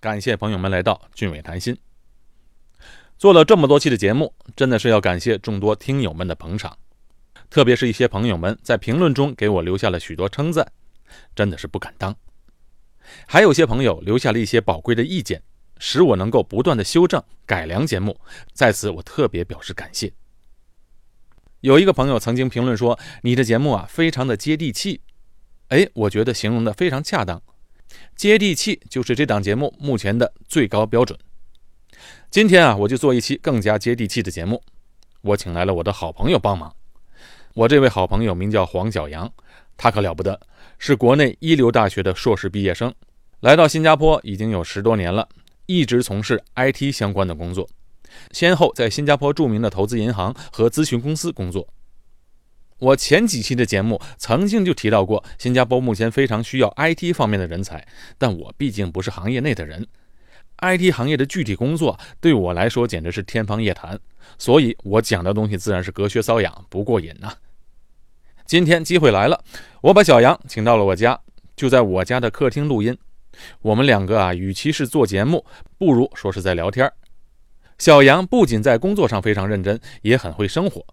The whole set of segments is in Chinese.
感谢朋友们来到俊伟谈心。做了这么多期的节目，真的是要感谢众多听友们的捧场，特别是一些朋友们在评论中给我留下了许多称赞，真的是不敢当。还有些朋友留下了一些宝贵的意见，使我能够不断的修正改良节目，在此我特别表示感谢。有一个朋友曾经评论说：“你的节目啊，非常的接地气。”哎，我觉得形容的非常恰当，接地气就是这档节目目前的最高标准。今天啊，我就做一期更加接地气的节目，我请来了我的好朋友帮忙。我这位好朋友名叫黄小阳，他可了不得，是国内一流大学的硕士毕业生，来到新加坡已经有十多年了，一直从事 IT 相关的工作。先后在新加坡著名的投资银行和咨询公司工作。我前几期的节目曾经就提到过，新加坡目前非常需要 IT 方面的人才，但我毕竟不是行业内的人，IT 行业的具体工作对我来说简直是天方夜谭，所以我讲的东西自然是隔靴搔痒，不过瘾呐。今天机会来了，我把小杨请到了我家，就在我家的客厅录音。我们两个啊，与其是做节目，不如说是在聊天。小杨不仅在工作上非常认真，也很会生活。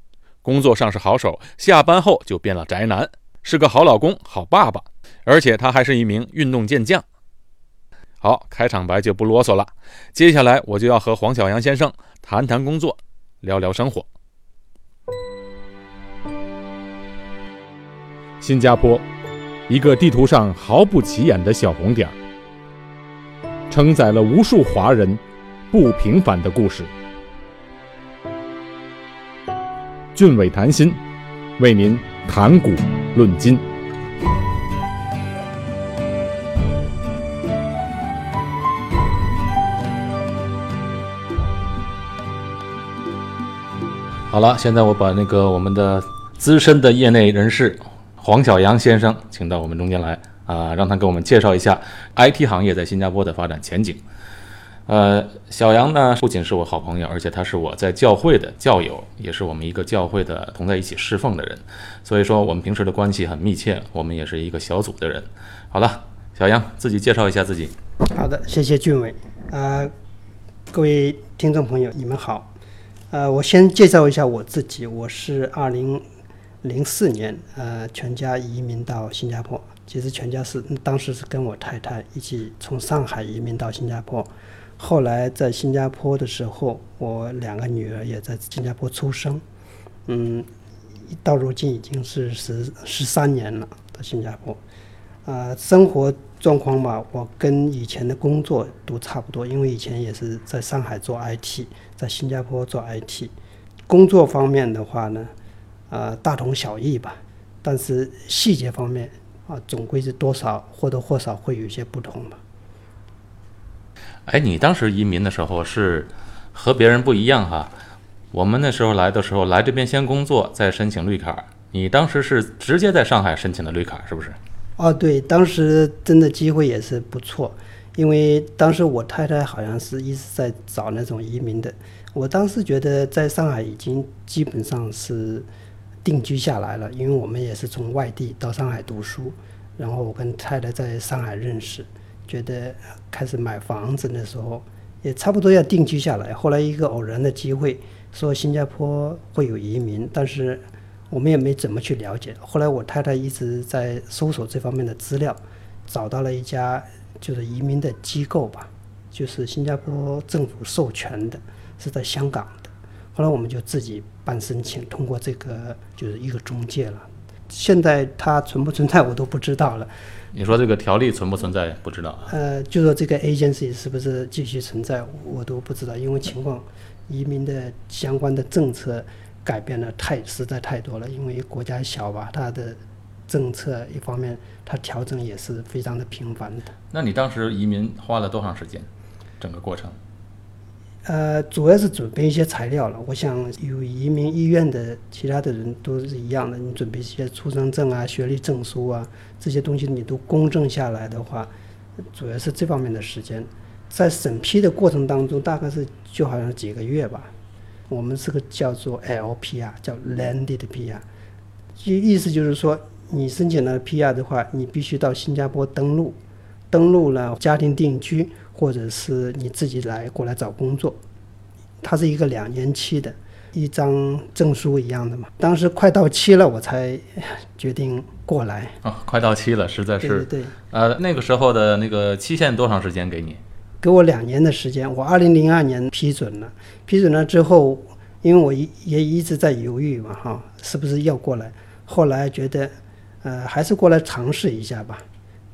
工作上是好手，下班后就变了宅男，是个好老公、好爸爸，而且他还是一名运动健将。好，开场白就不啰嗦了，接下来我就要和黄小阳先生谈谈工作，聊聊生活。新加坡，一个地图上毫不起眼的小红点，承载了无数华人。不平凡的故事，俊伟谈心，为您谈古论今。好了，现在我把那个我们的资深的业内人士黄小阳先生请到我们中间来啊，让他给我们介绍一下 IT 行业在新加坡的发展前景。呃，小杨呢，不仅是我好朋友，而且他是我在教会的教友，也是我们一个教会的同在一起侍奉的人，所以说我们平时的关系很密切，我们也是一个小组的人。好了，小杨自己介绍一下自己。好的，谢谢俊伟。呃，各位听众朋友，你们好。呃，我先介绍一下我自己，我是二零零四年呃全家移民到新加坡，其实全家是当时是跟我太太一起从上海移民到新加坡。后来在新加坡的时候，我两个女儿也在新加坡出生，嗯，到如今已经是十十三年了，到新加坡，啊，生活状况吧，我跟以前的工作都差不多，因为以前也是在上海做 IT，在新加坡做 IT，工作方面的话呢，啊，大同小异吧，但是细节方面啊，总归是多少或多或少会有一些不同吧。哎，你当时移民的时候是和别人不一样哈。我们那时候来的时候，来这边先工作，再申请绿卡。你当时是直接在上海申请的绿卡，是不是？哦，对，当时真的机会也是不错，因为当时我太太好像是一直在找那种移民的。我当时觉得在上海已经基本上是定居下来了，因为我们也是从外地到上海读书，然后我跟太太在上海认识。觉得开始买房子的时候，也差不多要定居下来。后来一个偶然的机会，说新加坡会有移民，但是我们也没怎么去了解。后来我太太一直在搜索这方面的资料，找到了一家就是移民的机构吧，就是新加坡政府授权的，是在香港的。后来我们就自己办申请，通过这个就是一个中介了。现在它存不存在我都不知道了。你说这个条例存不存在？不知道。呃，就说这个 agency 是不是继续存在，我都不知道，因为情况，移民的相关的政策改变的太实在太多了。因为国家小吧，它的政策一方面它调整也是非常的频繁的。那你当时移民花了多长时间？整个过程？呃，主要是准备一些材料了。我想有移民意愿的其他的人都是一样的，你准备一些出生证啊、学历证书啊这些东西，你都公证下来的话，主要是这方面的时间。在审批的过程当中，大概是就好像几个月吧。我们这个叫做 LPR，叫 Landed PR，意意思就是说，你申请了 PR 的话，你必须到新加坡登陆，登陆了家庭定居。或者是你自己来过来找工作。它是一个两年期的，一张证书一样的嘛。当时快到期了，我才决定过来。哦，快到期了，实在是。对对对。呃，那个时候的那个期限多长时间给你？给我两年的时间。我二零零二年批准了，批准了之后，因为我一也一直在犹豫嘛，哈，是不是要过来？后来觉得，呃，还是过来尝试一下吧，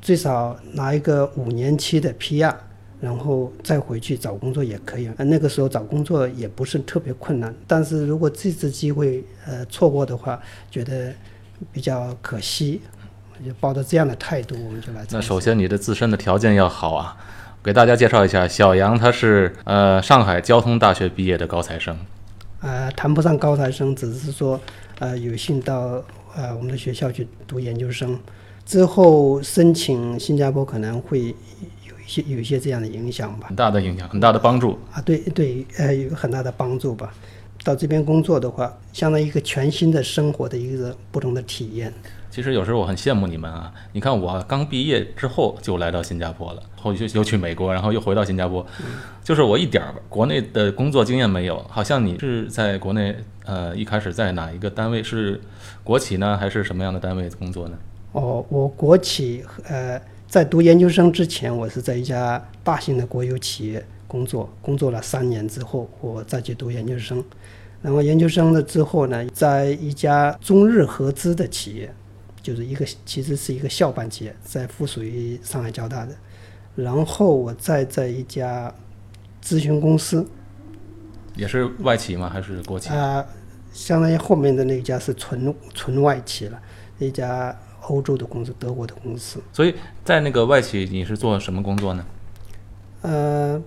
最少拿一个五年期的 PR。然后再回去找工作也可以，那个时候找工作也不是特别困难。但是如果这次机会呃错过的话，觉得比较可惜，就抱着这样的态度，我们就来。那首先你的自身的条件要好啊，给大家介绍一下，小杨他是呃上海交通大学毕业的高材生，呃谈不上高材生，只是说呃有幸到呃我们的学校去读研究生，之后申请新加坡可能会。些有一些这样的影响吧，很大的影响，很大的帮助啊，对对，呃，有很大的帮助吧。到这边工作的话，相当于一个全新的生活的一个不同的体验。其实有时候我很羡慕你们啊，你看我刚毕业之后就来到新加坡了，后又又去美国，然后又回到新加坡，就是我一点儿国内的工作经验没有。好像你是在国内，呃，一开始在哪一个单位是国企呢，还是什么样的单位工作呢？哦，我国企，呃。在读研究生之前，我是在一家大型的国有企业工作，工作了三年之后，我再去读研究生。那么研究生了之后呢，在一家中日合资的企业，就是一个其实是一个校办企业，在附属于上海交大的。然后我再在一家咨询公司，也是外企吗？还是国企？啊，相当于后面的那家是纯纯外企了，一家。欧洲的公司，德国的公司。所以在那个外企，你是做什么工作呢？呃，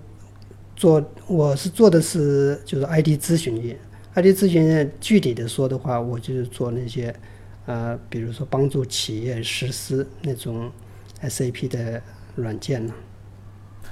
做我是做的是就是 IT 咨询业。IT 咨询业具体的说的话，我就是做那些呃，比如说帮助企业实施那种 SAP 的软件呢。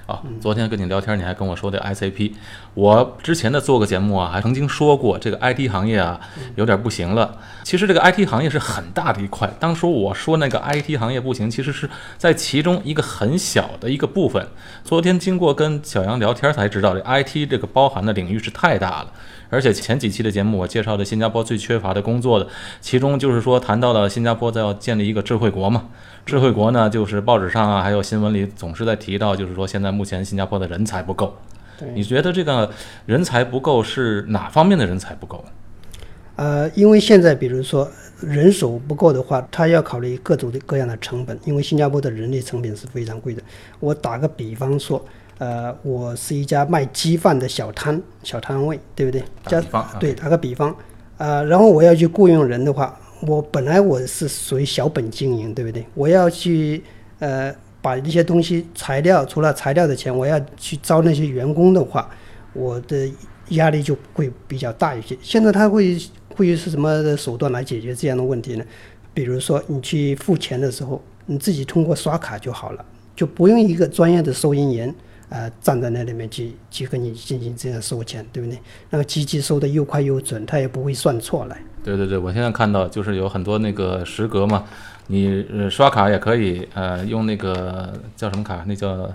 啊，昨天跟你聊天，你还跟我说的 ICP，我之前的做个节目啊，还曾经说过这个 IT 行业啊有点不行了。其实这个 IT 行业是很大的一块，当初我说那个 IT 行业不行，其实是在其中一个很小的一个部分。昨天经过跟小杨聊天才知道，这 IT 这个包含的领域是太大了。而且前几期的节目我介绍的新加坡最缺乏的工作的，其中就是说谈到了新加坡在要建立一个智慧国嘛。智慧国呢，就是报纸上啊，还有新闻里总是在提到，就是说现在目前新加坡的人才不够。你觉得这个人才不够是哪方面的人才不够？呃，因为现在比如说人手不够的话，他要考虑各种的各样的成本，因为新加坡的人力成本是非常贵的。我打个比方说，呃，我是一家卖鸡饭的小摊小摊位，对不对？打比方，对，打个比方，呃，然后我要去雇佣人的话。我本来我是属于小本经营，对不对？我要去呃把一些东西材料，除了材料的钱，我要去招那些员工的话，我的压力就会比较大一些。现在他会会是什么手段来解决这样的问题呢？比如说你去付钱的时候，你自己通过刷卡就好了，就不用一个专业的收银员。呃，站在那里面去去跟你进行这样收钱，对不对？那个机器收的又快又准，它也不会算错来。对对对，我现在看到就是有很多那个时隔嘛，你刷卡也可以，呃，用那个叫什么卡？那叫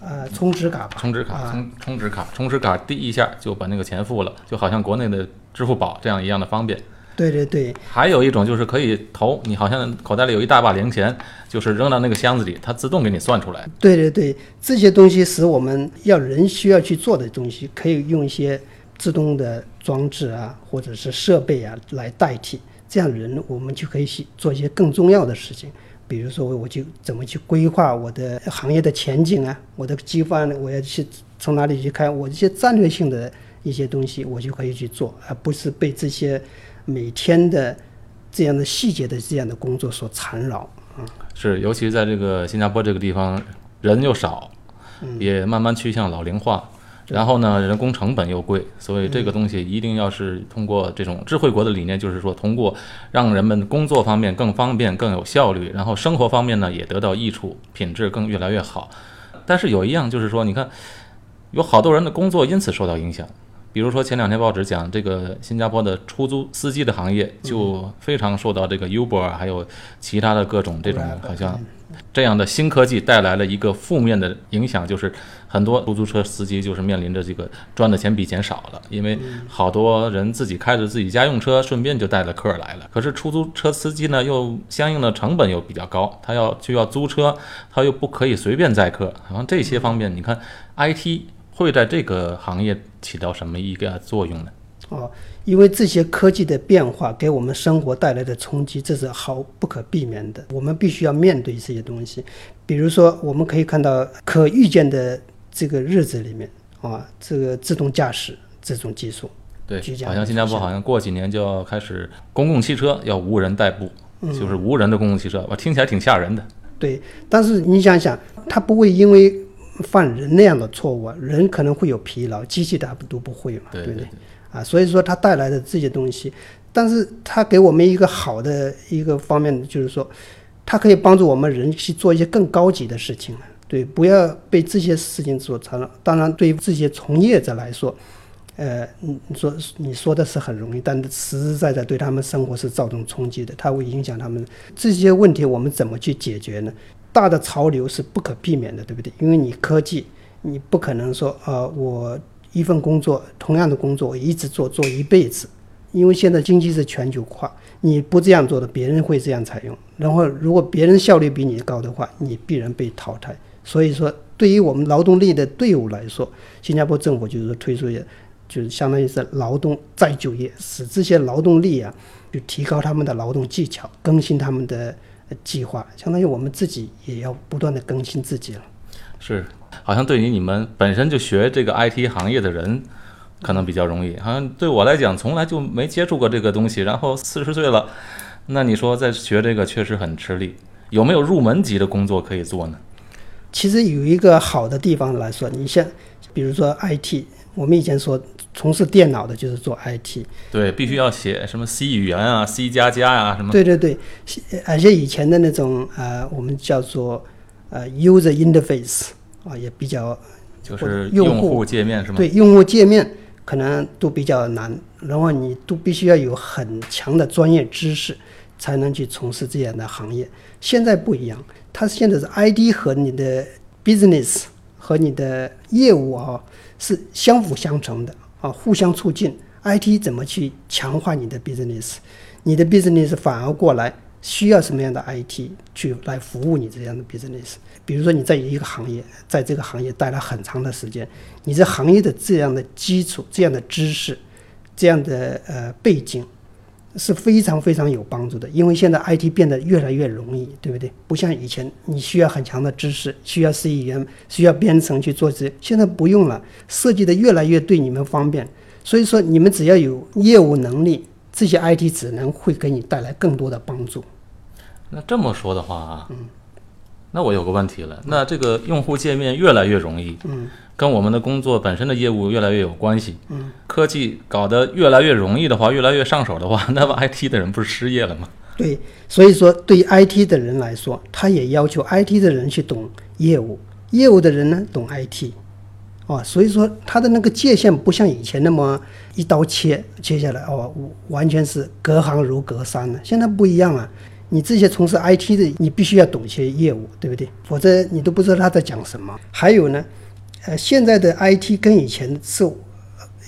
呃充值卡吧。充值卡，充充值卡，充值卡滴一下就把那个钱付了，就好像国内的支付宝这样一样的方便。对对对，还有一种就是可以投，你好像口袋里有一大把零钱，就是扔到那个箱子里，它自动给你算出来。对对对，这些东西使我们要人需要去做的东西，可以用一些自动的装置啊，或者是设备啊来代替，这样人我们就可以去做一些更重要的事情。比如说，我就怎么去规划我的行业的前景啊，我的计划我要去从哪里去开，我这些战略性的一些东西，我就可以去做，而不是被这些。每天的这样的细节的这样的工作所缠绕啊，是，尤其在这个新加坡这个地方，人又少，也慢慢趋向老龄化，然后呢，人工成本又贵，所以这个东西一定要是通过这种智慧国的理念，就是说通过让人们工作方面更方便、更有效率，然后生活方面呢也得到益处，品质更越来越好。但是有一样就是说，你看，有好多人的工作因此受到影响。比如说前两天报纸讲这个新加坡的出租司机的行业就非常受到这个 Uber 还有其他的各种这种好像这样的新科技带来了一个负面的影响，就是很多出租车司机就是面临着这个赚的钱比以前少了，因为好多人自己开着自己家用车，顺便就带了客儿来了。可是出租车司机呢，又相应的成本又比较高，他要就要租车，他又不可以随便载客，然后这些方面，你看 IT 会在这个行业起到什么一个作用呢？哦，因为这些科技的变化给我们生活带来的冲击，这是毫不可避免的。我们必须要面对这些东西。比如说，我们可以看到可预见的这个日子里面啊，这个自动驾驶这种技术，对好像新加坡好像过几年就要开始公共汽车要无人代步，就是无人的公共汽车，我听起来挺吓人的。对，但是你想想，它不会因为犯人那样的错误啊，人可能会有疲劳，机器它都不会嘛，对不对？啊，所以说它带来的这些东西，但是它给我们一个好的一个方面，就是说，它可以帮助我们人去做一些更高级的事情了。对，不要被这些事情所缠绕。当然，对于这些从业者来说，呃，你你说你说的是很容易，但是实实在在对他们生活是造成冲击的，它会影响他们这些问题，我们怎么去解决呢？大的潮流是不可避免的，对不对？因为你科技，你不可能说，呃，我一份工作，同样的工作，我一直做做一辈子，因为现在经济是全球化，你不这样做的，别人会这样采用。然后，如果别人效率比你高的话，你必然被淘汰。所以说，对于我们劳动力的队伍来说，新加坡政府就是推出，就是相当于是劳动再就业，使这些劳动力啊，就提高他们的劳动技巧，更新他们的计划，相当于我们自己也要不断的更新自己了。是，好像对于你们本身就学这个 IT 行业的人，可能比较容易。好像对我来讲，从来就没接触过这个东西。然后四十岁了，那你说在学这个确实很吃力。有没有入门级的工作可以做呢？其实有一个好的地方来说，你像比如说 IT，我们以前说从事电脑的就是做 IT，对，必须要写什么 C 语言啊、C 加加呀什么。对对对，而且以前的那种呃，我们叫做呃 user interface 啊，也比较就是用户用户界面是吗？对用户界面可能都比较难，然后你都必须要有很强的专业知识才能去从事这样的行业。现在不一样，它现在是 ID 和你的 business 和你的业务啊是相辅相成的啊，互相促进。IT 怎么去强化你的 business，你的 business 反而过来需要什么样的 IT 去来服务你这样的 business。比如说你在一个行业，在这个行业待了很长的时间，你这行业的这样的基础、这样的知识、这样的呃背景是非常非常有帮助的。因为现在 IT 变得越来越容易，对不对？不像以前你需要很强的知识，需要 C 语言，需要编程去做这些，现在不用了，设计的越来越对你们方便。所以说，你们只要有业务能力，这些 IT 只能会给你带来更多的帮助。那这么说的话啊，那我有个问题了，那这个用户界面越来越容易，嗯，跟我们的工作本身的业务越来越有关系，嗯，科技搞得越来越容易的话，越来越上手的话，那么 IT 的人不是失业了吗？对，所以说对 IT 的人来说，他也要求 IT 的人去懂业务，业务的人呢懂 IT，哦，所以说他的那个界限不像以前那么一刀切切下来，哦，完全是隔行如隔山了。现在不一样了，你这些从事 IT 的，你必须要懂一些业务，对不对？否则你都不知道他在讲什么。还有呢，呃，现在的 IT 跟以前是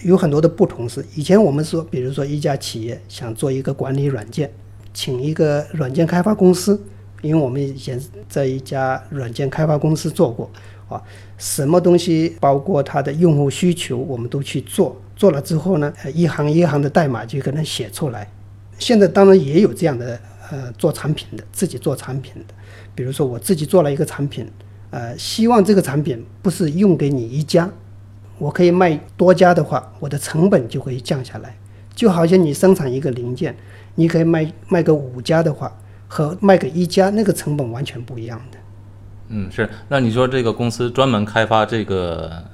有很多的不同是，以前我们说，比如说一家企业想做一个管理软件，请一个软件开发公司，因为我们以前在一家软件开发公司做过啊，什么东西包括它的用户需求，我们都去做，做了之后呢，一行一行的代码就可能写出来。现在当然也有这样的呃做产品的，自己做产品的，比如说我自己做了一个产品，呃，希望这个产品不是用给你一家，我可以卖多家的话，我的成本就会降下来。就好像你生产一个零件，你可以卖卖个五家的话，和卖给一家那个成本完全不一样的。嗯，是。那你说这个公司专门开发这个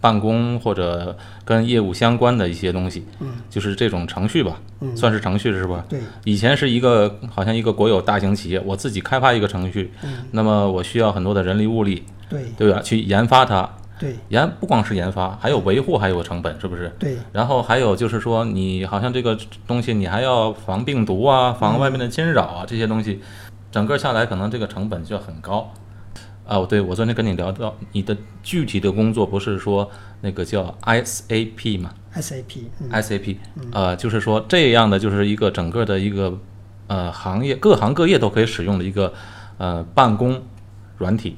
办公或者跟业务相关的一些东西，嗯，就是这种程序吧，嗯。算是程序是吧？对，以前是一个好像一个国有大型企业，我自己开发一个程序，嗯，那么我需要很多的人力物力，对。对吧？去研发它，对。研不光是研发，还有维护，还有成本，是不是？对。然后还有就是说，你好像这个东西你还要防病毒啊，防外面的侵扰啊，这些东西，整个下来可能这个成本就很高。啊，对，我昨天跟你聊到你的具体的工作，不是说那个叫 SAP 吗？SAP，SAP，嗯呃，就是说这样的，就是一个整个的一个呃行业，各行各业都可以使用的一个呃办公软体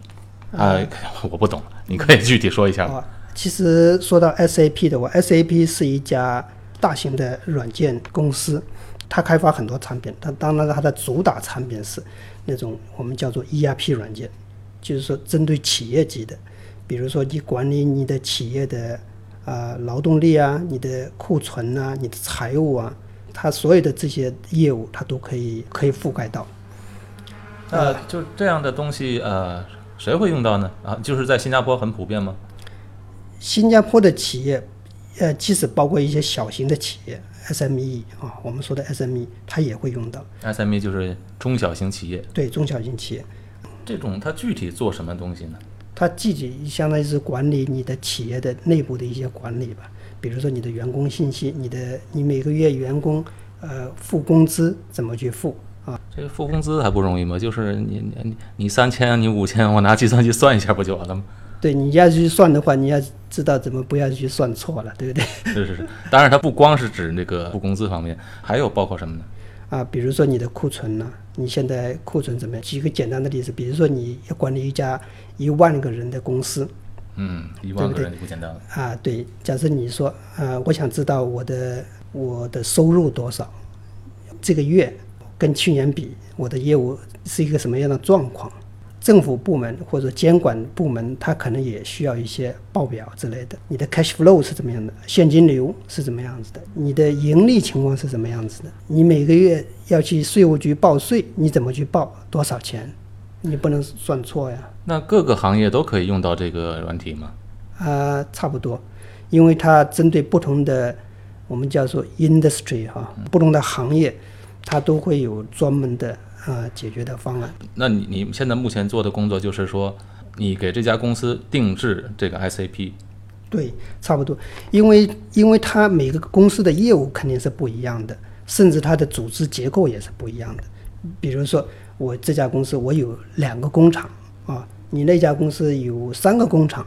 啊、我不懂，你可以具体说一下吗？啊，其实说到 SAP 的话，SAP 是一家大型的软件公司，它开发很多产品。但当然它的主打产品是那种我们叫做 ERP 软件，就是说针对企业级的，比如说你管理你的企业的啊、劳动力啊、你的库存啊、你的财务啊，它所有的这些业务它都可以可以覆盖到。呃，就这样的东西，呃，谁会用到呢？啊，就是在新加坡很普遍吗？新加坡的企业，呃，即使包括一些小型的企业 SME 啊，我们说的 SME，它也会用到。SME 就是中小型企业，对中小型企业，这种它具体做什么东西呢？它具体相当于是管理你的企业的内部的一些管理吧，比如说你的员工信息，你的你每个月员工呃付工资怎么去付啊？这个付工资还不容易吗？就是你你你你三千，你五千，我拿计算机算一下不就完了吗？对你要去算的话，你要知道怎么不要去算错了，对不对？是是是，当然它不光是指那个付工资方面，还有包括什么呢？啊，比如说你的库存呢、你现在库存怎么样？举个简单的例子，比如说你要管理一家一万个人的公司嗯，一万个人就不简单了。啊，对，假设你说，呃，我想知道我的我的收入多少，这个月跟去年比，我的业务是一个什么样的状况？政府部门或者监管部门，它可能也需要一些报表之类的。你的 cash flow 是怎么样的？现金流是怎么样子的？你的盈利情况是怎么样子的？你每个月要去税务局报税，你怎么去报？多少钱？你不能算错呀。那各个行业都可以用到这个软体吗？啊、差不多，因为它针对不同的我们叫做 industry 哈、不同的行业，它都会有专门的呃解决的方案。那你你现在目前做的工作就是说，你给这家公司定制这个 SAP，对，差不多，因为因为它每个公司的业务肯定是不一样的，甚至它的组织结构也是不一样的。比如说，我这家公司我有两个工厂啊，你那家公司有三个工厂，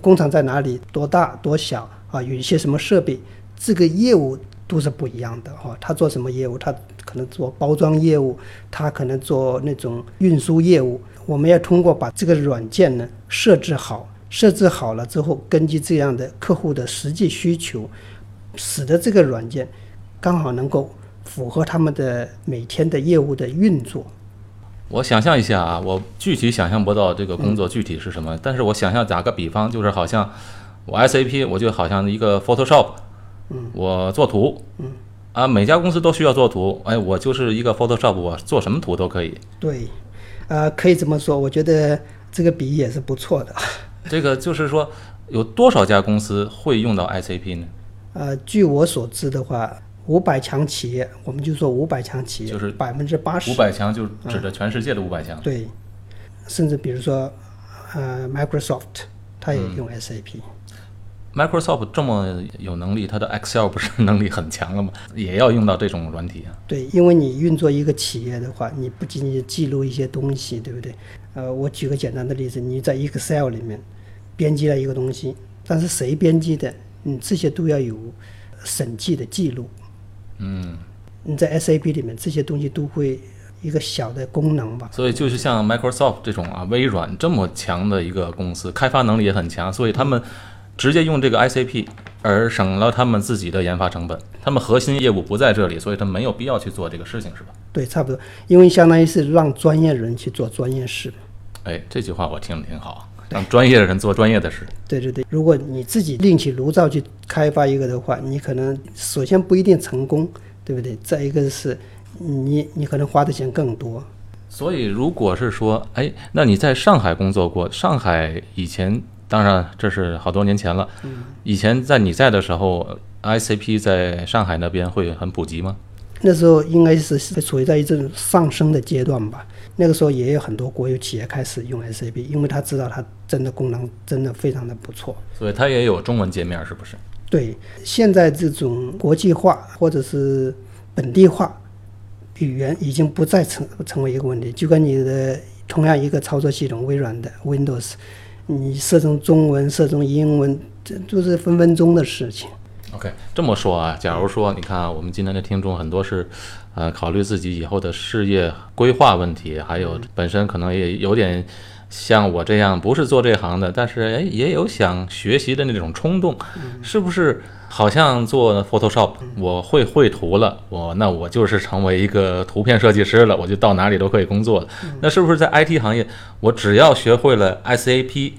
工厂在哪里？多大？多小？啊，有一些什么设备？这个业务都是不一样的哈、他做什么业务？他可能做包装业务，他可能做那种运输业务。我们要通过把这个软件呢设置好，设置好了之后，根据这样的客户的实际需求，使得这个软件刚好能够符合他们的每天的业务的运作。我想象一下啊，我具体想象不到这个工作具体是什么，但是我想象打个比方，就是好像我 SAP，我就好像一个 Photoshop，我做图，嗯啊，每家公司都需要做图，哎，我就是一个 Photoshop，我做什么图都可以。对，呃，可以这么说，我觉得这个比喻也是不错的。这个就是说，有多少家公司会用到 SAP 呢？呃，据我所知的话，五百强企业，我们就说五百强企业，就是百分之八十五，百强就指的全世界的五百强。对，甚至比如说，呃，Microsoft 它也用 SAP。Microsoft 这么有能力，它的 Excel 不是能力很强了吗？也要用到这种软体啊。对，因为你运作一个企业的话，你不仅仅记录一些东西，对不对？呃，我举个简单的例子，你在 Excel 里面编辑了一个东西，但是谁编辑的，你这些都要有审计的记录。嗯，你在 SAP 里面这些东西都会一个小的功能吧。所以就是像 Microsoft 这种啊，微软这么强的一个公司，开发能力也很强，所以他们直接用这个 ICP，而省了他们自己的研发成本。他们核心业务不在这里，所以他没有必要去做这个事情，是吧？对，差不多，因为相当于是让专业人去做专业事。哎，这句话我听着挺好，让专业的人做专业的事。对对对，如果你自己另起炉灶去开发一个的话，你可能首先不一定成功，对不对？再一个是你你可能花的钱更多。所以，如果是说，哎，那你在上海工作过？上海以前，当然这是好多年前了。以前在你在的时候，ICP 在上海那边会很普及吗？那时候应该是处于在一种上升的阶段吧。那个时候也有很多国有企业开始用 SAP，因为他知道它真的功能真的非常的不错。所以它也有中文界面，是不是？对，现在这种国际化或者是本地化，语言已经不再成成为一个问题。就跟你的同样一个操作系统，微软的 Windows，你设成中文、设成英文，这就是分分钟的事情。OK，这么说啊，假如说你看啊，我们今天的听众很多是，呃，考虑自己以后的事业规划问题，还有本身可能也有点像我这样不是做这行的，但是哎也有想学习的那种冲动，是不是？好像做 Photoshop，我会绘图了，我那我就是成为一个图片设计师了，我就到哪里都可以工作了。那是不是在 IT 行业，我只要学会了 SAP，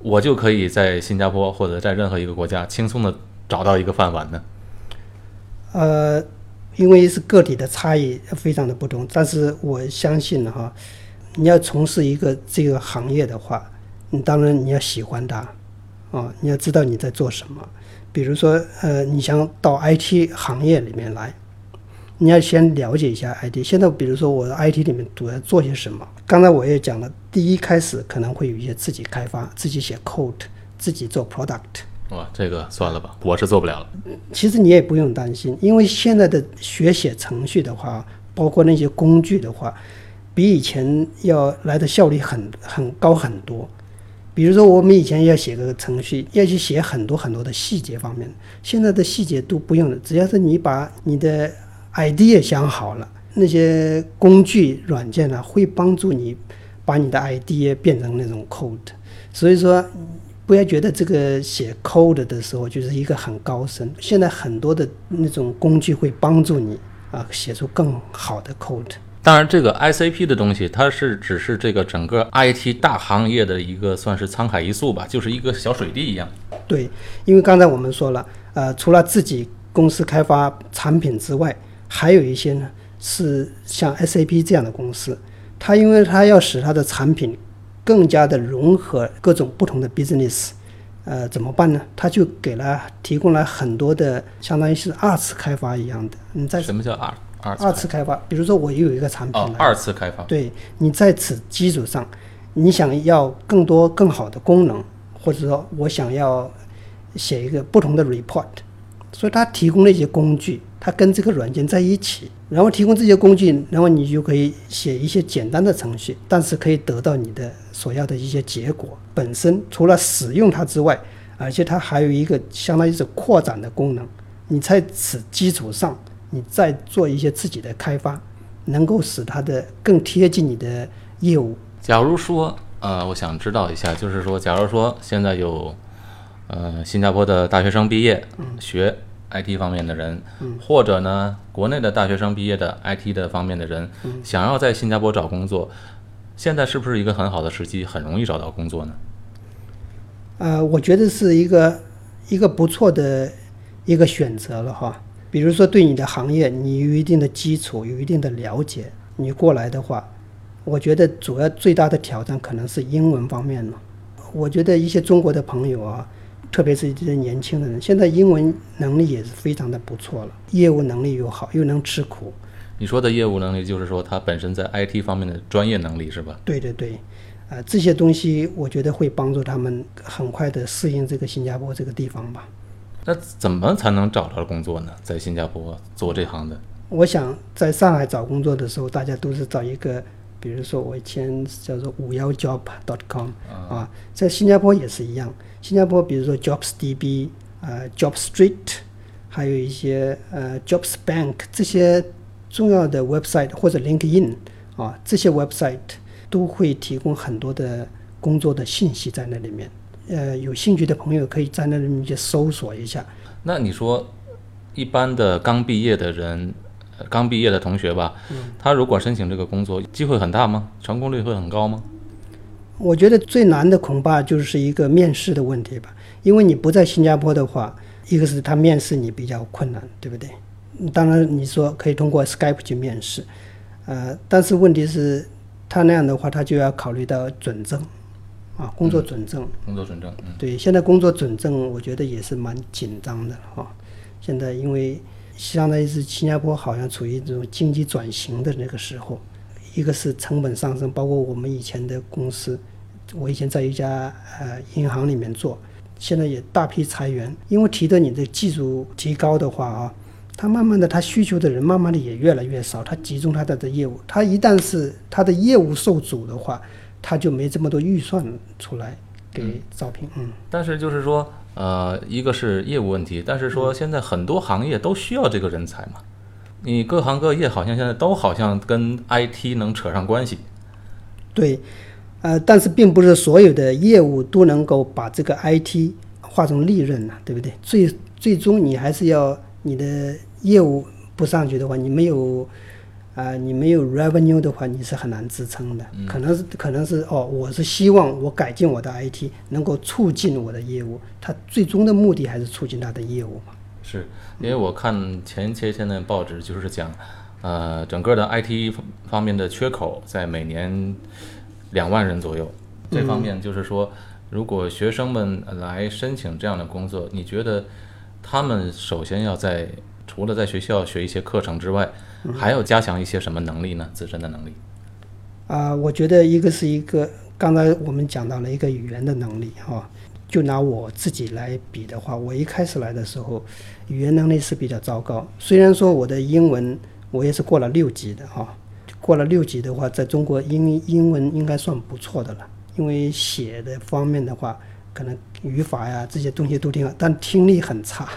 我就可以在新加坡或者在任何一个国家轻松的找到一个饭碗呢？呃，因为是个体的差异非常的不同，但是我相信哈，你要从事一个这个行业的话，你当然你要喜欢它，啊，你要知道你在做什么。比如说，呃，你想到 IT 行业里面来，你要先了解一下 IT。现在，比如说我的 IT 里面主要做些什么？刚才我也讲了，第一开始可能会有一些自己开发、自己写 code、自己做 product。哇，这个算了吧，我是做不了了。其实你也不用担心，因为现在的学写程序的话，包括那些工具的话，比以前要来的效率很很高很多。比如说，我们以前要写个程序，要去写很多很多的细节方面，现在的细节都不用了，只要是你把你的 idea 想好了，那些工具软件呢、会帮助你把你的 idea 变成那种 code。所以说，不要觉得这个写 code 的时候就是一个很高深，现在很多的那种工具会帮助你啊写出更好的 code。当然，这个 ICP 的东西，它是只是这个整个 IT 大行业的一个算是沧海一粟吧，就是一个小水滴一样。对，因为刚才我们说了，呃，除了自己公司开发产品之外，还有一些呢是像 SAP 这样的公司，它因为它要使它的产品更加的融合各种不同的 business，呃，怎么办呢？它就给了提供了很多的，相当于是二次开发一样的。你在什么叫二二二次开发，比如说我有一个产品二次开发。对你在此基础上，你想要更多更好的功能，或者说我想要写一个不同的 report，所以它提供了一些工具，它跟这个软件在一起，然后提供这些工具，然后你就可以写一些简单的程序，但是可以得到你的所要的一些结果。本身除了使用它之外，而且它还有一个相当于是扩展的功能。你在此基础上，你再做一些自己的开发，能够使它的更贴近你的业务。假如说，呃，我想知道一下，就是说，假如说现在有，呃，新加坡的大学生毕业，学 IT 方面的人，或者呢，国内的大学生毕业的 IT 的方面的人，想要在新加坡找工作，现在是不是一个很好的时机，很容易找到工作呢？呃，我觉得是一个一个不错的一个选择了哈。比如说，对你的行业你有一定的基础，有一定的了解，你过来的话，我觉得主要最大的挑战可能是英文方面了。我觉得一些中国的朋友啊，特别是这些年轻的人，现在英文能力也是非常的不错了，业务能力又好，又能吃苦。你说的业务能力，就是说他本身在 IT 方面的专业能力是吧？对对对，呃，这些东西我觉得会帮助他们很快的适应这个新加坡这个地方吧。那怎么才能找到工作呢？在新加坡做这行的？我想在上海找工作的时候，大家都是找一个，比如说我以前叫做五幺 job.com 啊，在新加坡也是一样。新加坡比如说 JobsDB、呃 JobStreet，还有一些呃 JobsBank 这些重要的 website 或者 LinkedIn 啊，这些 website 都会提供很多的工作的信息在那里面。呃，有兴趣的朋友可以在那里面去搜索一下。那你说，一般的刚毕业的人，呃刚毕业的同学吧，他如果申请这个工作，机会很大吗？成功率会很高吗？我觉得最难的恐怕就是一个面试的问题吧，因为你不在新加坡的话，一个是他面试你比较困难，对不对？当然你说可以通过 Skype 去面试，呃，但是问题是，他那样的话，他就要考虑到准证，啊，工作准证。工作准证，嗯，对，现在工作准证我觉得也是蛮紧张的哈、现在因为相当于是新加坡好像处于这种经济转型的那个时候，一个是成本上升，包括我们以前的公司，我以前在一家呃银行里面做，现在也大批裁员，因为提的你的技术提高的话啊，他慢慢的，他需求的人慢慢的也越来越少，他集中他的的业务，他一旦是他的业务受阻的话，他就没这么多预算出来给招聘。嗯，但是就是说，呃，一个是业务问题，但是说现在很多行业都需要这个人才嘛，你各行各业好像现在都好像跟 IT 能扯上关系。对，呃，但是并不是所有的业务都能够把这个 IT 化成利润呐、对不对？最最终你还是要你的业务不上去的话，你没有啊、你没有 revenue 的话，你是很难支撑的。可能是可能是哦，我是希望我改进我的 IT，能够促进我的业务，它最终的目的还是促进它的业务嘛。是因为我看前些天的报纸，就是讲，呃，整个的 IT 方面的缺口在每年两万人左右。这方面就是说，如果学生们来申请这样的工作，你觉得他们首先要在除了在学校学一些课程之外，还要加强一些什么能力呢？自身的能力。啊、我觉得一个是一个，刚才我们讲到了一个语言的能力哈、就拿我自己来比的话，我一开始来的时候，语言能力是比较糟糕。虽然说我的英文我也是过了六级的哈、过了六级的话，在中国英英文应该算不错的了，因为写的方面的话，可能语法呀这些东西都挺好，但听力很差，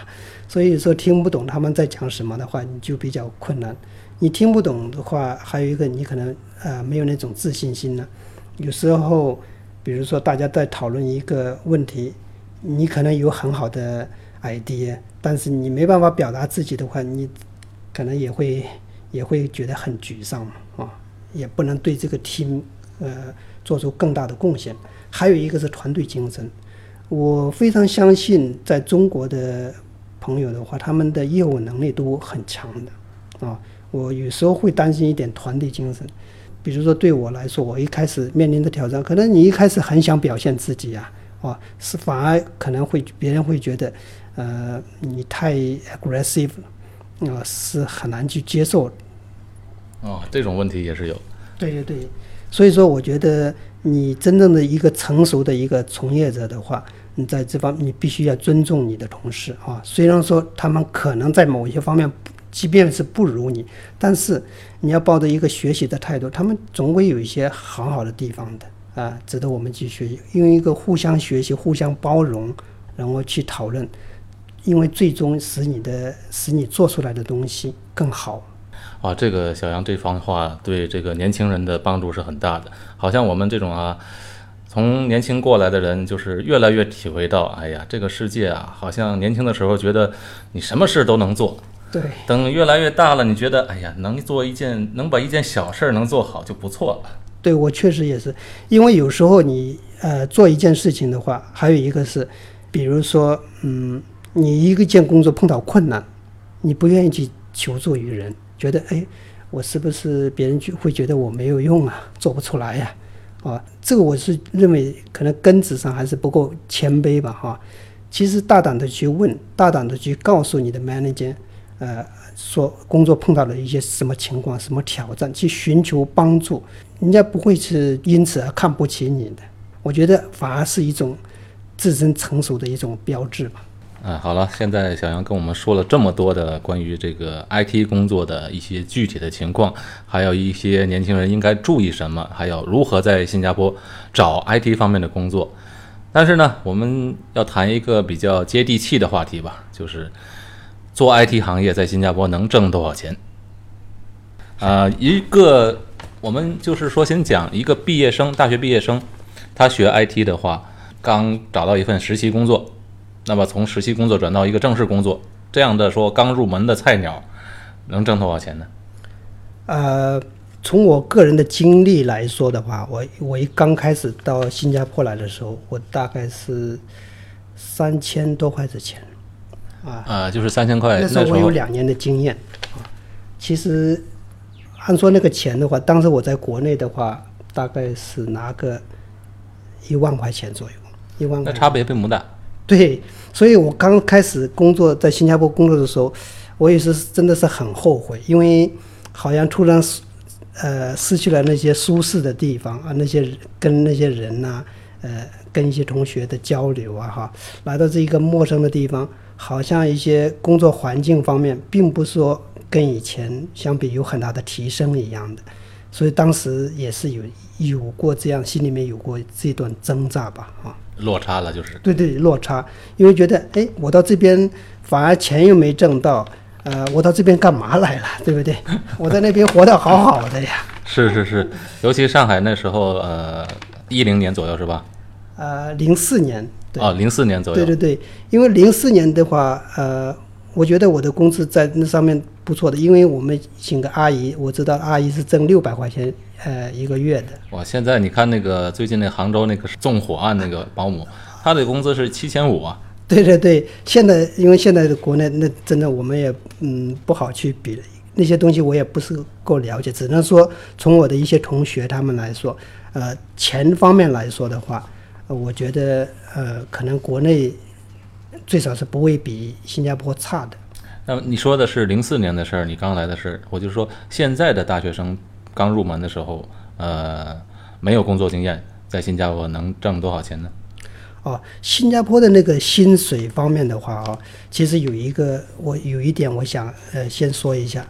所以说听不懂他们在讲什么的话，你就比较困难。你听不懂的话，还有一个你可能呃没有那种自信心呢。有时候，比如说大家在讨论一个问题，你可能有很好的 idea，但是你没办法表达自己的话，你可能也会也会觉得很沮丧啊，也不能对这个 team 呃做出更大的贡献。还有一个是团队精神，我非常相信在中国的朋友的话，他们的业务能力都很强的啊。我有时候会担心一点团队精神，比如说对我来说，我一开始面临的挑战，可能你一开始很想表现自己呀、啊，是反而可能会别人会觉得，呃，你太 aggressive，啊、是很难去接受哦，这种问题也是有。对对对，所以说我觉得你真正的一个成熟的一个从业者的话，在这方你必须要尊重你的同事啊。虽然说他们可能在某些方面，即便是不如你，但是你要抱着一个学习的态度，他们总会有一些很好的地方的啊，值得我们去学习。用一个互相学习、互相包容，然后去讨论，因为最终使你的使你做出来的东西更好。啊，这个小杨这番话对这个年轻人的帮助是很大的。好像我们这种啊，从年轻过来的人，就是越来越体会到，哎呀，这个世界啊，好像年轻的时候觉得你什么事都能做，对。等越来越大了，你觉得，哎呀，能做一件，能把一件小事儿能做好就不错了。对我确实也是，因为有时候你呃做一件事情的话，还有一个是，比如说，嗯，你一个件工作碰到困难，你不愿意去求助于人，觉得哎，我是不是别人就会觉得我没有用啊，做不出来呀、啊？啊这个我是认为可能根子上还是不够谦卑吧，哈、其实大胆的去问，大胆的去告诉你的 manager，呃，说工作碰到了一些什么情况、什么挑战，去寻求帮助，人家不会是因此而看不起你的。我觉得反而是一种自身成熟的一种标志吧。嗯，好了，现在小杨跟我们说了这么多的关于这个 IT 工作的一些具体的情况，还有一些年轻人应该注意什么，还有如何在新加坡找 IT 方面的工作。但是呢，我们要谈一个比较接地气的话题吧，就是做 IT 行业在新加坡能挣多少钱？啊、一个我们就是说，先讲一个毕业生，大学毕业生，他学 IT 的话，刚找到一份实习工作，那么从实习工作转到一个正式工作，这样的说刚入门的菜鸟，能挣多少钱呢？呃，从我个人的经历来说的话，我我一刚开始到新加坡来的时候，我大概是三千多块的钱啊。啊、就是三千块，那时候我有两年的经验啊。其实按说那个钱的话，当时我在国内的话，大概是拿个一万块钱左右，一万块。那差别并不大。对，所以我刚开始工作在新加坡工作的时候，我也是真的是很后悔，因为好像突然失呃失去了那些舒适的地方啊，那些跟那些人呐、呃，跟一些同学的交流啊，哈，来到这一个陌生的地方，好像一些工作环境方面，并不说跟以前相比有很大的提升一样的，所以当时也是有有过这样，心里面有过这段挣扎吧，啊，落差了就是。对对，落差，因为觉得，哎，我到这边反而钱又没挣到，呃，我到这边干嘛来了，对不对？我在那边活得好好的呀，是是是，尤其上海那时候，呃，一零年左右是吧？呃，零四年，对，哦，零四年左右。对对对，因为零四年的话，呃，我觉得我的工资在那上面不错的，因为我们请个阿姨，我知道阿姨是挣六百块钱，呃，一个月的。哇，现在你看那个最近那杭州那个纵火案那个保姆，她的工资是七千五啊。对对对，现在因为现在的国内那真的我们也嗯不好去比那些东西，我也不是够了解，只能说从我的一些同学他们来说，呃，钱方面来说的话，呃我觉得呃可能国内最少是不会比新加坡差的。那么你说的是零四年的事儿，你刚来的事儿，我就说现在的大学生刚入门的时候，呃，没有工作经验，在新加坡能挣多少钱呢？哦，新加坡的那个薪水方面的话啊、其实有一个我有一点我想呃先说一下，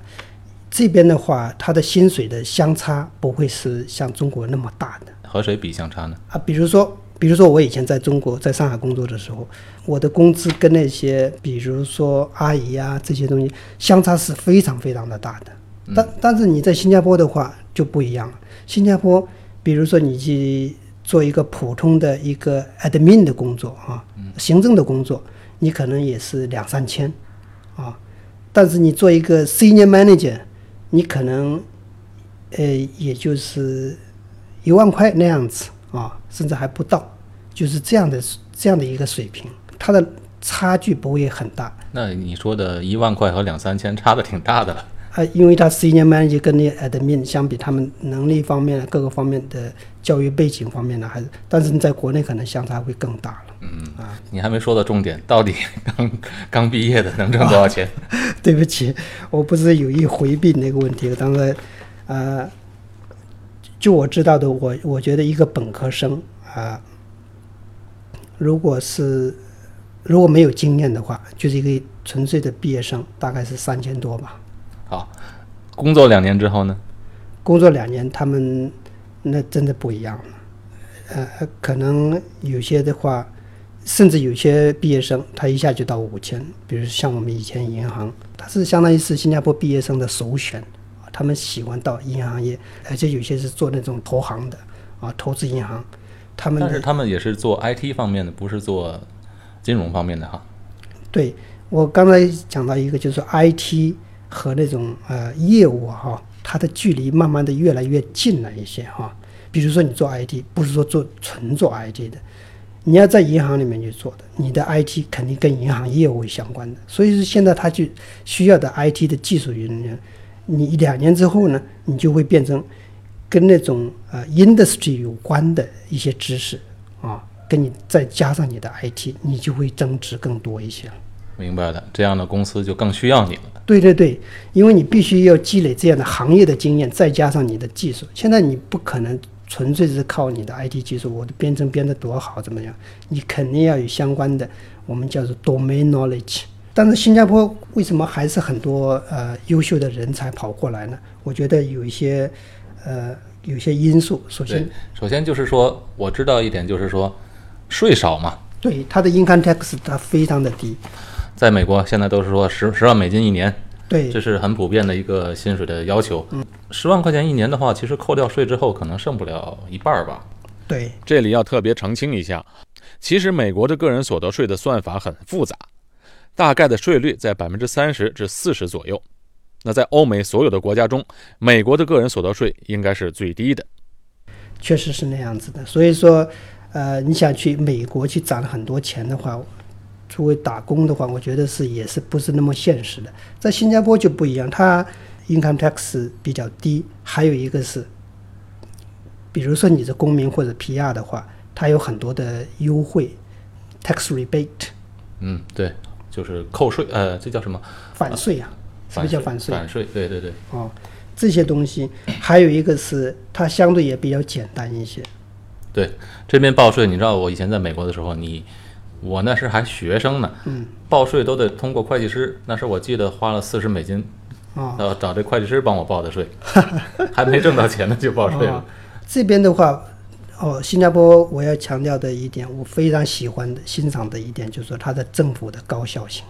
这边的话，它的薪水的相差不会是像中国那么大的和谁比相差呢？啊。比如说，比如说我以前在中国在上海工作的时候，我的工资跟那些比如说阿姨啊这些东西相差是非常非常的大的。但但是你在新加坡的话就不一样了，新加坡比如说你去做一个普通的一个 admin 的工作啊，行政的工作，你可能也是两三千啊，但是你做一个 senior manager，你可能呃也就是一万块那样子啊，甚至还不到，就是这样的这样的一个水平，它的差距不会很大。那你说的一万块和两三千差的挺大的了。啊，因为他 senior manager 跟那 admin 相比，他们能力方面、各个方面的教育背景方面呢，还是，但是你在国内可能相差会更大了。嗯啊，你还没说到重点，到底刚刚毕业的能挣多少钱？对不起，我不是有意回避那个问题，当然，呃，就我知道的，我我觉得一个本科生啊、如果是如果没有经验的话，就是一个纯粹的毕业生，大概是三千多吧。好，工作两年之后呢？工作两年，他们那真的不一样了。呃，可能有些的话，甚至有些毕业生他一下就到五千，比如像我们以前银行，它是相当于是新加坡毕业生的首选，他们喜欢到银行业，而且有些是做那种投行的啊，投资银行，他们但是他们也是做 IT 方面的，不是做金融方面的哈。对我刚才讲到一个，就是说 IT 和那种呃业务啊哈、它的距离慢慢的越来越近了一些哈、比如说你做 IT，不是说做纯做 IT 的，你要在银行里面去做的，你的 IT 肯定跟银行业务相关的。所以说现在他就需要的 IT 的技术人员，你两年之后呢，你就会变成跟那种呃 industry 有关的一些知识啊，跟你再加上你的 IT，你就会增值更多一些了。明白了，这样的公司就更需要你了。对对对，因为你必须要积累这样的行业的经验，再加上你的技术。现在你不可能纯粹是靠你的 IT 技术，我的编程编得多好怎么样？你肯定要有相关的，我们叫做 domain knowledge。但是新加坡为什么还是很多呃优秀的人才跑过来呢？我觉得有一些呃有些因素。首先，，首先就是说，我知道一点，就是说税少嘛，对它的 income tax 它非常的低，在美国现在都是说十十万美金一年，对这是很普遍的一个薪水的要求。十万块钱一年的话，其实扣掉税之后，可能剩不了一半儿吧。对这里要特别澄清一下，其实美国的个人所得税的算法很复杂，大概的税率在百分之三十至四十左右。那在欧美所有的国家中，美国的个人所得税应该是最低的。确实是那样子的。所以说，呃，你想去美国去攒很多钱的话，作为打工的话，我觉得是也是不是那么现实的。在新加坡就不一样，它 income tax 比较低，还有一个是，比如说你是公民或者 PR 的话，它有很多的优惠，tax rebate 嗯，对，就是扣税，呃，这叫什么？反税啊，什么叫反税？反税，对对对，哦，这些东西，还有一个是它相对也比较简单一些。对，这边报税，你知道我以前在美国的时候，你我那时还学生呢，嗯，报税都得通过会计师。那时我记得花了四十美金，啊、呃，找这会计师帮我报的税，还没挣到钱呢就报税了哦。这边的话，哦，新加坡我要强调的一点，我非常喜欢的、欣赏的一点，就是说它的政府的高效性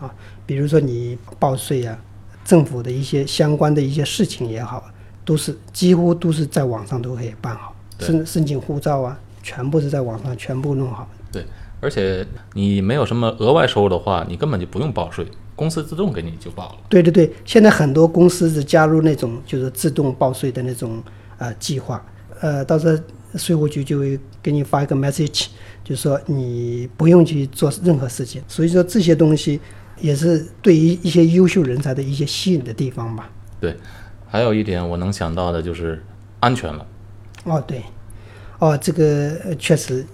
啊，比如说你报税啊，政府的一些相关的一些事情也好，都是几乎都是在网上都可以办好，申申请护照啊，全部是在网上全部弄好。对，而且你没有什么额外收入的话，你根本就不用报税，公司自动给你就报了。对对对，现在很多公司是加入那种就是自动报税的那种呃计划，呃，到时候税务局就会给你发一个 message，就说你不用去做任何事情。所以说这些东西也是对于一些优秀人才的一些吸引的地方吧。对，还有一点我能想到的就是安全了。哦，对，哦，这个呃确实，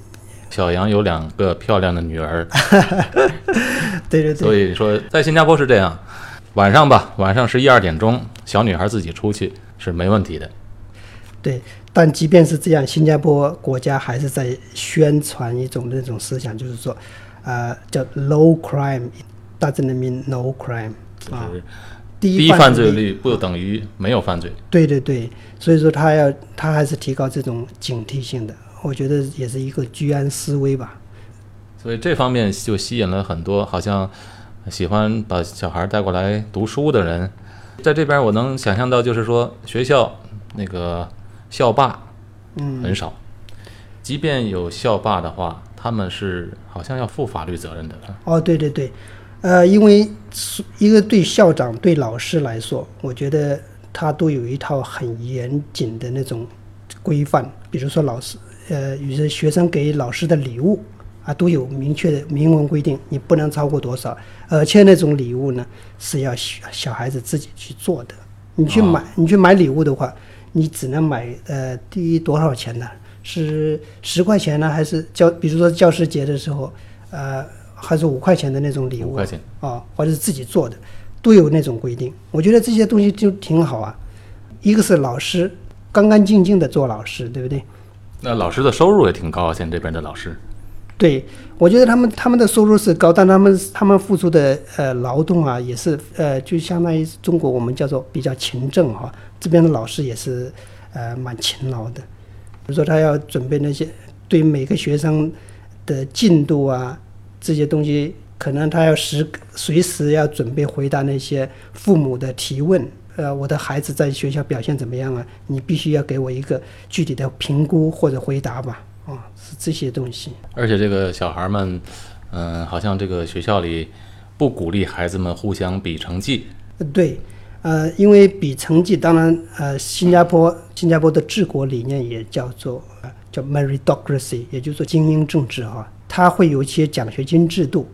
小杨有两个漂亮的女儿，对对对，所以说在新加坡是这样，晚上吧，晚上十一二点钟，小女孩自己出去是没问题的。对，但即便是这样，新加坡国家还是在宣传一种那种思想，就是说，呃，叫 low crime doesn't mean no crime 啊，低低犯罪率。率不等于没有犯罪。对对对，所以说他要他还是提高这种警惕性的，我觉得也是一个居安思危吧。所以这方面就吸引了很多好像喜欢把小孩带过来读书的人。在这边我能想象到，就是说学校那个校霸嗯，很少，即便有校霸的话，他们是好像要负法律责任的。哦，对对对，呃，因为是一个对校长、对老师来说，我觉得他都有一套很严谨的那种规范，比如说老师，呃，有些学生给老师的礼物啊，都有明确的明文规定，你不能超过多少，而且那种礼物呢是要小小孩子自己去做的。你去买，你去买礼物的话，你只能买呃，第一多少钱呢？是十块钱呢，还是教，比如说教师节的时候，呃，还是五块钱的那种礼物五块钱啊，或者是自己做的，都有那种规定。我觉得这些东西就挺好啊。一个是老师干干净净的做老师，对不对？那老师的收入也挺高啊，现在这边的老师。对，我觉得他们他们的收入是高，但他们他们付出的呃劳动啊，也是呃，就相当于中国我们叫做比较勤政哈、这边的老师也是呃蛮勤劳的。比如说他要准备那些对每个学生的进度啊这些东西，可能他要时随时要准备回答那些父母的提问。呃，我的孩子在学校表现怎么样啊？你必须要给我一个具体的评估或者回答吧。这些东西。而且这个小孩们，嗯、好像这个学校里不鼓励孩子们互相比成绩。呃对，呃，因为比成绩，当然，呃，新加坡新加坡的治国理念也叫做、呃、叫 meritocracy，也就是说精英政治哈，它会有一些奖学金制度，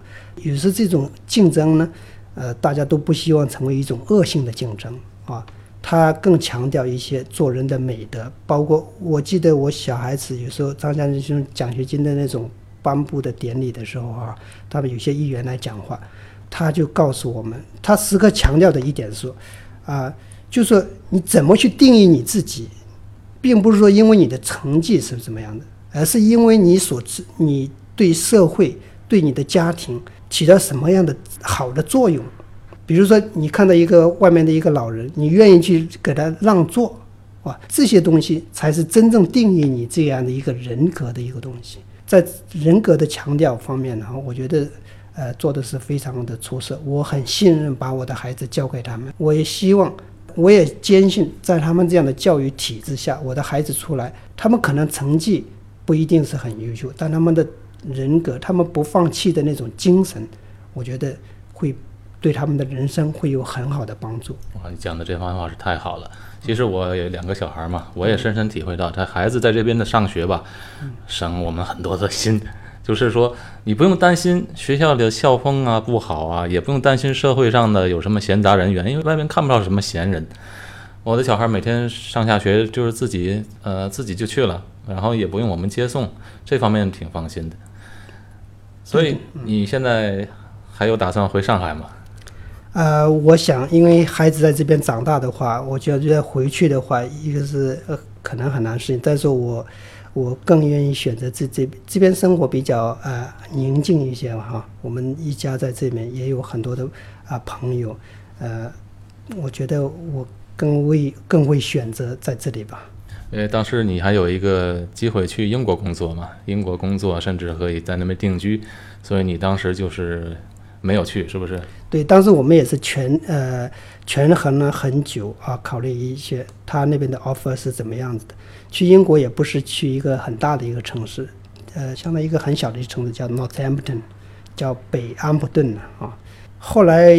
有时这种竞争呢，呃，大家都不希望成为一种恶性的竞争啊。他更强调一些做人的美德，包括我记得我小孩子有时候张家这种奖学金的那种颁布的典礼的时候啊，他们有些议员来讲话，他就告诉我们，他时刻强调的一点是说，啊、就是说你怎么去定义你自己，并不是说因为你的成绩是怎么样的，而是因为你所知你对社会、对你的家庭起到什么样的好的作用。比如说，你看到一个外面的一个老人，你愿意去给他让座，哇，这些东西才是真正定义你这样的一个人格的一个东西。在人格的强调方面呢，我觉得呃做的是非常的出色。我很信任把我的孩子交给他们，我也希望，我也坚信，在他们这样的教育体制下，我的孩子出来，他们可能成绩不一定是很优秀，但他们的人格，他们不放弃的那种精神，我觉得会对他们的人生会有很好的帮助。哇，你讲的这番话是太好了。其实我有两个小孩嘛，我也深深体会到，他孩子在这边的上学吧，省我们很多的心。就是说，你不用担心学校的校风啊不好啊，也不用担心社会上的有什么闲杂人员，因为外面看不到什么闲人。我的小孩每天上下学就是自己呃自己就去了，然后也不用我们接送，这方面挺放心的。所以你现在还有打算回上海吗？呃，我想，因为孩子在这边长大的话，我觉得回去的话，一个是呃可能很难适应，再说我我更愿意选择这这这边生活比较呃宁静一些哈。我们一家在这边也有很多的啊、朋友，呃，我觉得我更会更会选择在这里吧。因为当时你还有一个机会去英国工作嘛，英国工作甚至可以在那边定居，所以你当时就是没有去，是不是？对，当时我们也是权呃权衡了很久啊，考虑一些他那边的 offer 是怎么样子的。去英国也不是去一个很大的一个城市，呃，相当于一个很小的一个城市叫 Northampton，叫北安普顿啊。后来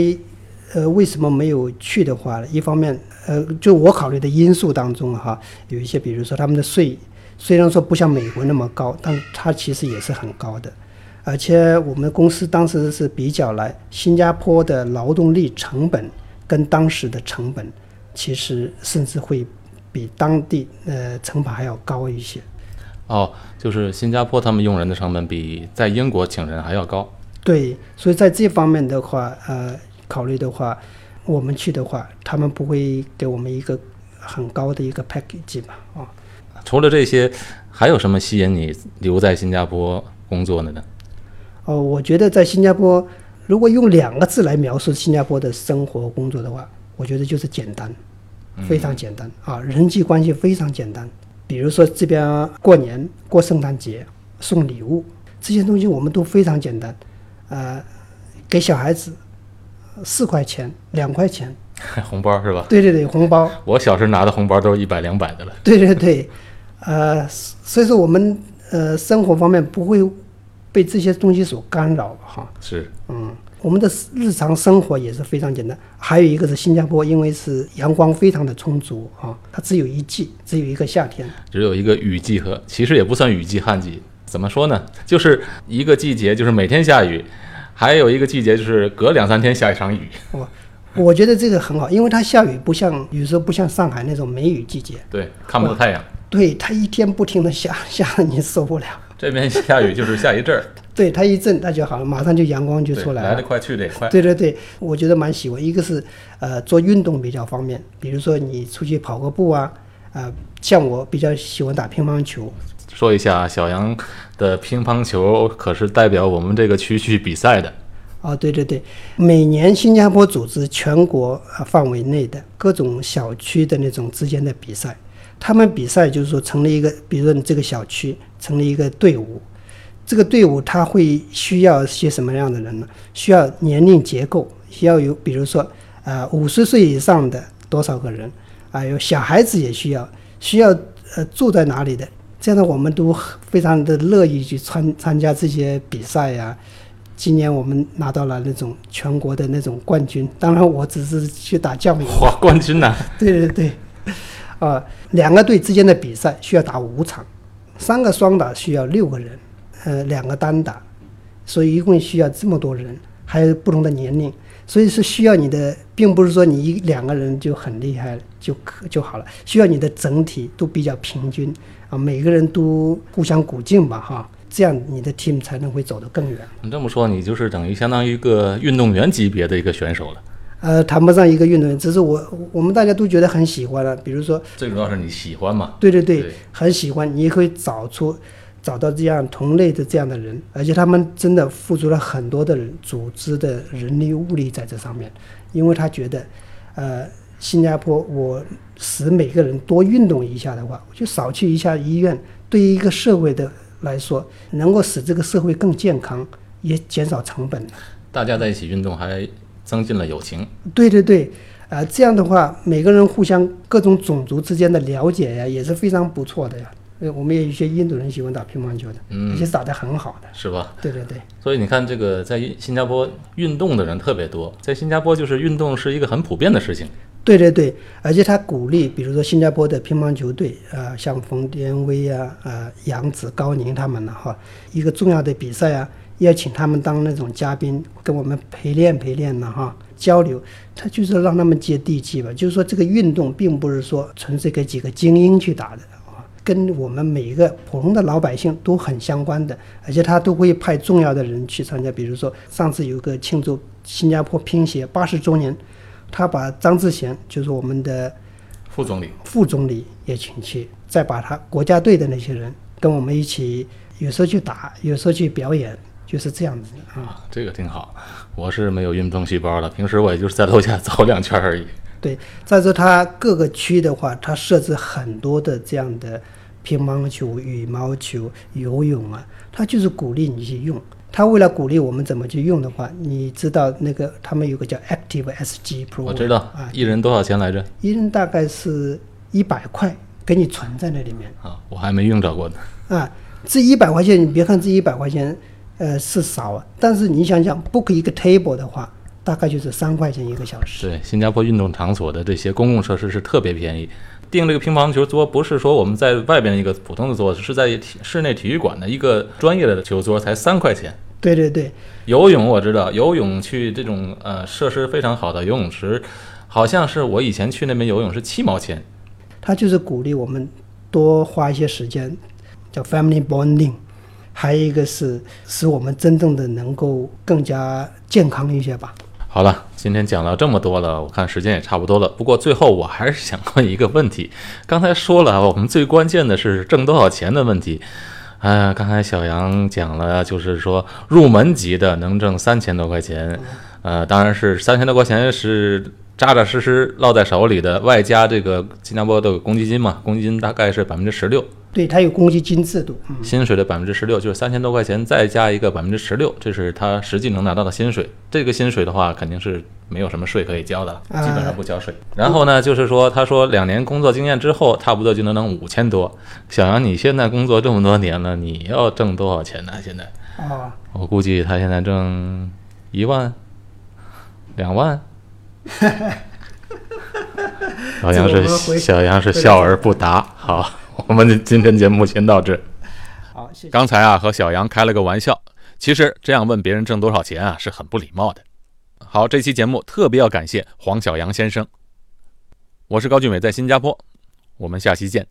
呃为什么没有去的话，一方面呃就我考虑的因素当中哈，有一些比如说他们的税虽然说不像美国那么高，但它其实也是很高的。而且我们公司当时是比较来新加坡的劳动力成本跟当时的成本，其实甚至会比当地呃成本还要高一些。哦，就是新加坡他们用人的成本比在英国请人还要高。对，所以在这方面的话，呃，考虑的话，我们去的话，他们不会给我们一个很高的一个 package 吧？啊、除了这些，还有什么吸引你留在新加坡工作的呢？哦，我觉得在新加坡，如果用两个字来描述新加坡的生活工作的话，我觉得就是简单，非常简单啊，人际关系非常简单。比如说这边过年、过圣诞节送礼物这些东西，我们都非常简单，呃，给小孩子四块钱、两块钱，红包是吧？对对对，红包，我小时候拿的红包都是一百两百的了。对对对，呃，所以说我们呃生活方面不会被这些东西所干扰哈。是，嗯，我们的日常生活也是非常简单。还有一个是新加坡，因为是阳光非常的充足啊，它只有一季，只有一个夏天。只有一个雨季和其实也不算雨季旱季，怎么说呢？就是一个季节就是每天下雨，还有一个季节就是隔两三天下一场雨。我我觉得这个很好，因为它下雨不像有时候不像上海那种梅雨季节，对，看不到太阳。对它一天不停的下，下的你受不了。这边下雨就是下一阵儿，对它一阵那就好了，马上就阳光就出来了来得。快去得也快。对对对，我觉得蛮喜欢。一个是呃做运动比较方便，比如说你出去跑个步啊，啊、像我比较喜欢打乒乓球，说一下，小杨的乒乓球可是代表我们这个区去比赛的。哦，对对对，每年新加坡组织全国呃范围内的各种小区的那种之间的比赛，他们比赛就是说成立一个，比如说你这个小区成立一个队伍，这个队伍它会需要些什么样的人呢？需要年龄结构，需要有比如说呃五十岁以上的多少个人啊、有小孩子也需要，需要呃住在哪里的，这样的我们都非常的乐意去参参加这些比赛呀、今年我们拿到了那种全国的那种冠军，当然我只是去打酱油。哇，冠军呐！对对对，啊、两个队之间的比赛需要打五场，三个双打需要六个人，呃，两个单打，所以一共需要这么多人，还有不同的年龄，所以是需要你的，并不是说你一两个人就很厉害就可就好了，需要你的整体都比较平均啊，每个人都互相鼓劲吧，哈，这样你的 team 才能会走得更远。你这么说，你就是等于相当于一个运动员级别的一个选手了。呃，谈不上一个运动员，只是我我们大家都觉得很喜欢了。比如说，最主要是你喜欢嘛？对对对，对很喜欢，你也可以找出找到这样同类的这样的人，而且他们真的付出了很多的人组织的人力物力在这上面，因为他觉得，呃，新加坡我使每个人多运动一下的话，我就少去一下医院，对于一个社会的来说，能够使这个社会更健康，也减少成本。大家在一起运动，还增进了友情。对对对，呃，这样的话，每个人互相各种种族之间的了解呀，也是非常不错的呀。呃，我们也有一些印度人喜欢打乒乓球的，嗯而且打得很好的。是吧？对对对，所以你看，这个在新加坡运动的人特别多，在新加坡就是运动是一个很普遍的事情。对对对，而且他鼓励，比如说新加坡的乒乓球队，呃，像冯天威啊、呃杨子、高宁他们呢，哈，一个重要的比赛啊，要请他们当那种嘉宾，跟我们陪练陪练呢，哈，交流，他就是让他们接地气吧。就是说，这个运动并不是说纯粹给几个精英去打的啊，跟我们每一个普通的老百姓都很相关的，而且他都会派重要的人去参加。比如说，上次有个庆祝新加坡乒协八十周年。他把张志贤，就是我们的副总理，副总理也请去，再把他国家队的那些人跟我们一起，有时候去打，有时候去表演，就是这样子啊。啊，这个挺好。我是没有运动细胞的，平时我也就是在楼下走两圈而已。对，再说它各个区的话，它设置很多的这样的乒乓球、羽毛球、游泳啊，它就是鼓励你去用。它为了鼓励我们怎么去用的话，你知道那个他们有个叫 Active SG Pro，我知道啊，一人多少钱来着？一人大概是一百块，给你存在那里面啊，我还没用着过呢。啊。这一百块钱，你别看这一百块钱，呃是少啊，但是你想想，book 一个 table 的话，大概就是三块钱一个小时。对，新加坡运动场所的这些公共设施是特别便宜。订这个乒乓球桌不是说我们在外边一个普通的桌子，是在体室内体育馆的一个专业的球桌，才三块钱。对对对，游泳我知道，游泳去这种呃设施非常好的游泳池，好像是我以前去那边游泳是七毛钱。他就是鼓励我们多花一些时间，叫 family bonding。还有一个是使我们真正的能够更加健康一些吧。好了，今天讲了这么多了，我看时间也差不多了。不过最后我还是想问一个问题，刚才说了，我们最关键的是挣多少钱的问题。啊，刚才小杨讲了，就是说入门级的能挣三千多块钱，呃，当然是三千多块钱是扎扎实实落在手里的，外加这个新加坡的公积金嘛，公积金大概是百分之十六，对，它有公积金制度。嗯，薪水的百分之十六，就是三千多块钱再加一个百分之十六，这是他实际能拿到的薪水。这个薪水的话，肯定是没有什么税可以交的，啊基本上不交税。然后呢，就是说，他说两年工作经验之后，差不多就能挣五千多。小杨，你现在工作这么多年了，你要挣多少钱呢？现在啊，我估计他现在挣一万、两万。小杨是小杨是笑而不答。好，我们今天节目先到这。好，谢谢。刚才啊和小杨开了个玩笑，其实这样问别人挣多少钱啊是很不礼貌的。好，这期节目特别要感谢黄小杨先生。我是高俊伟，在新加坡，我们下期见。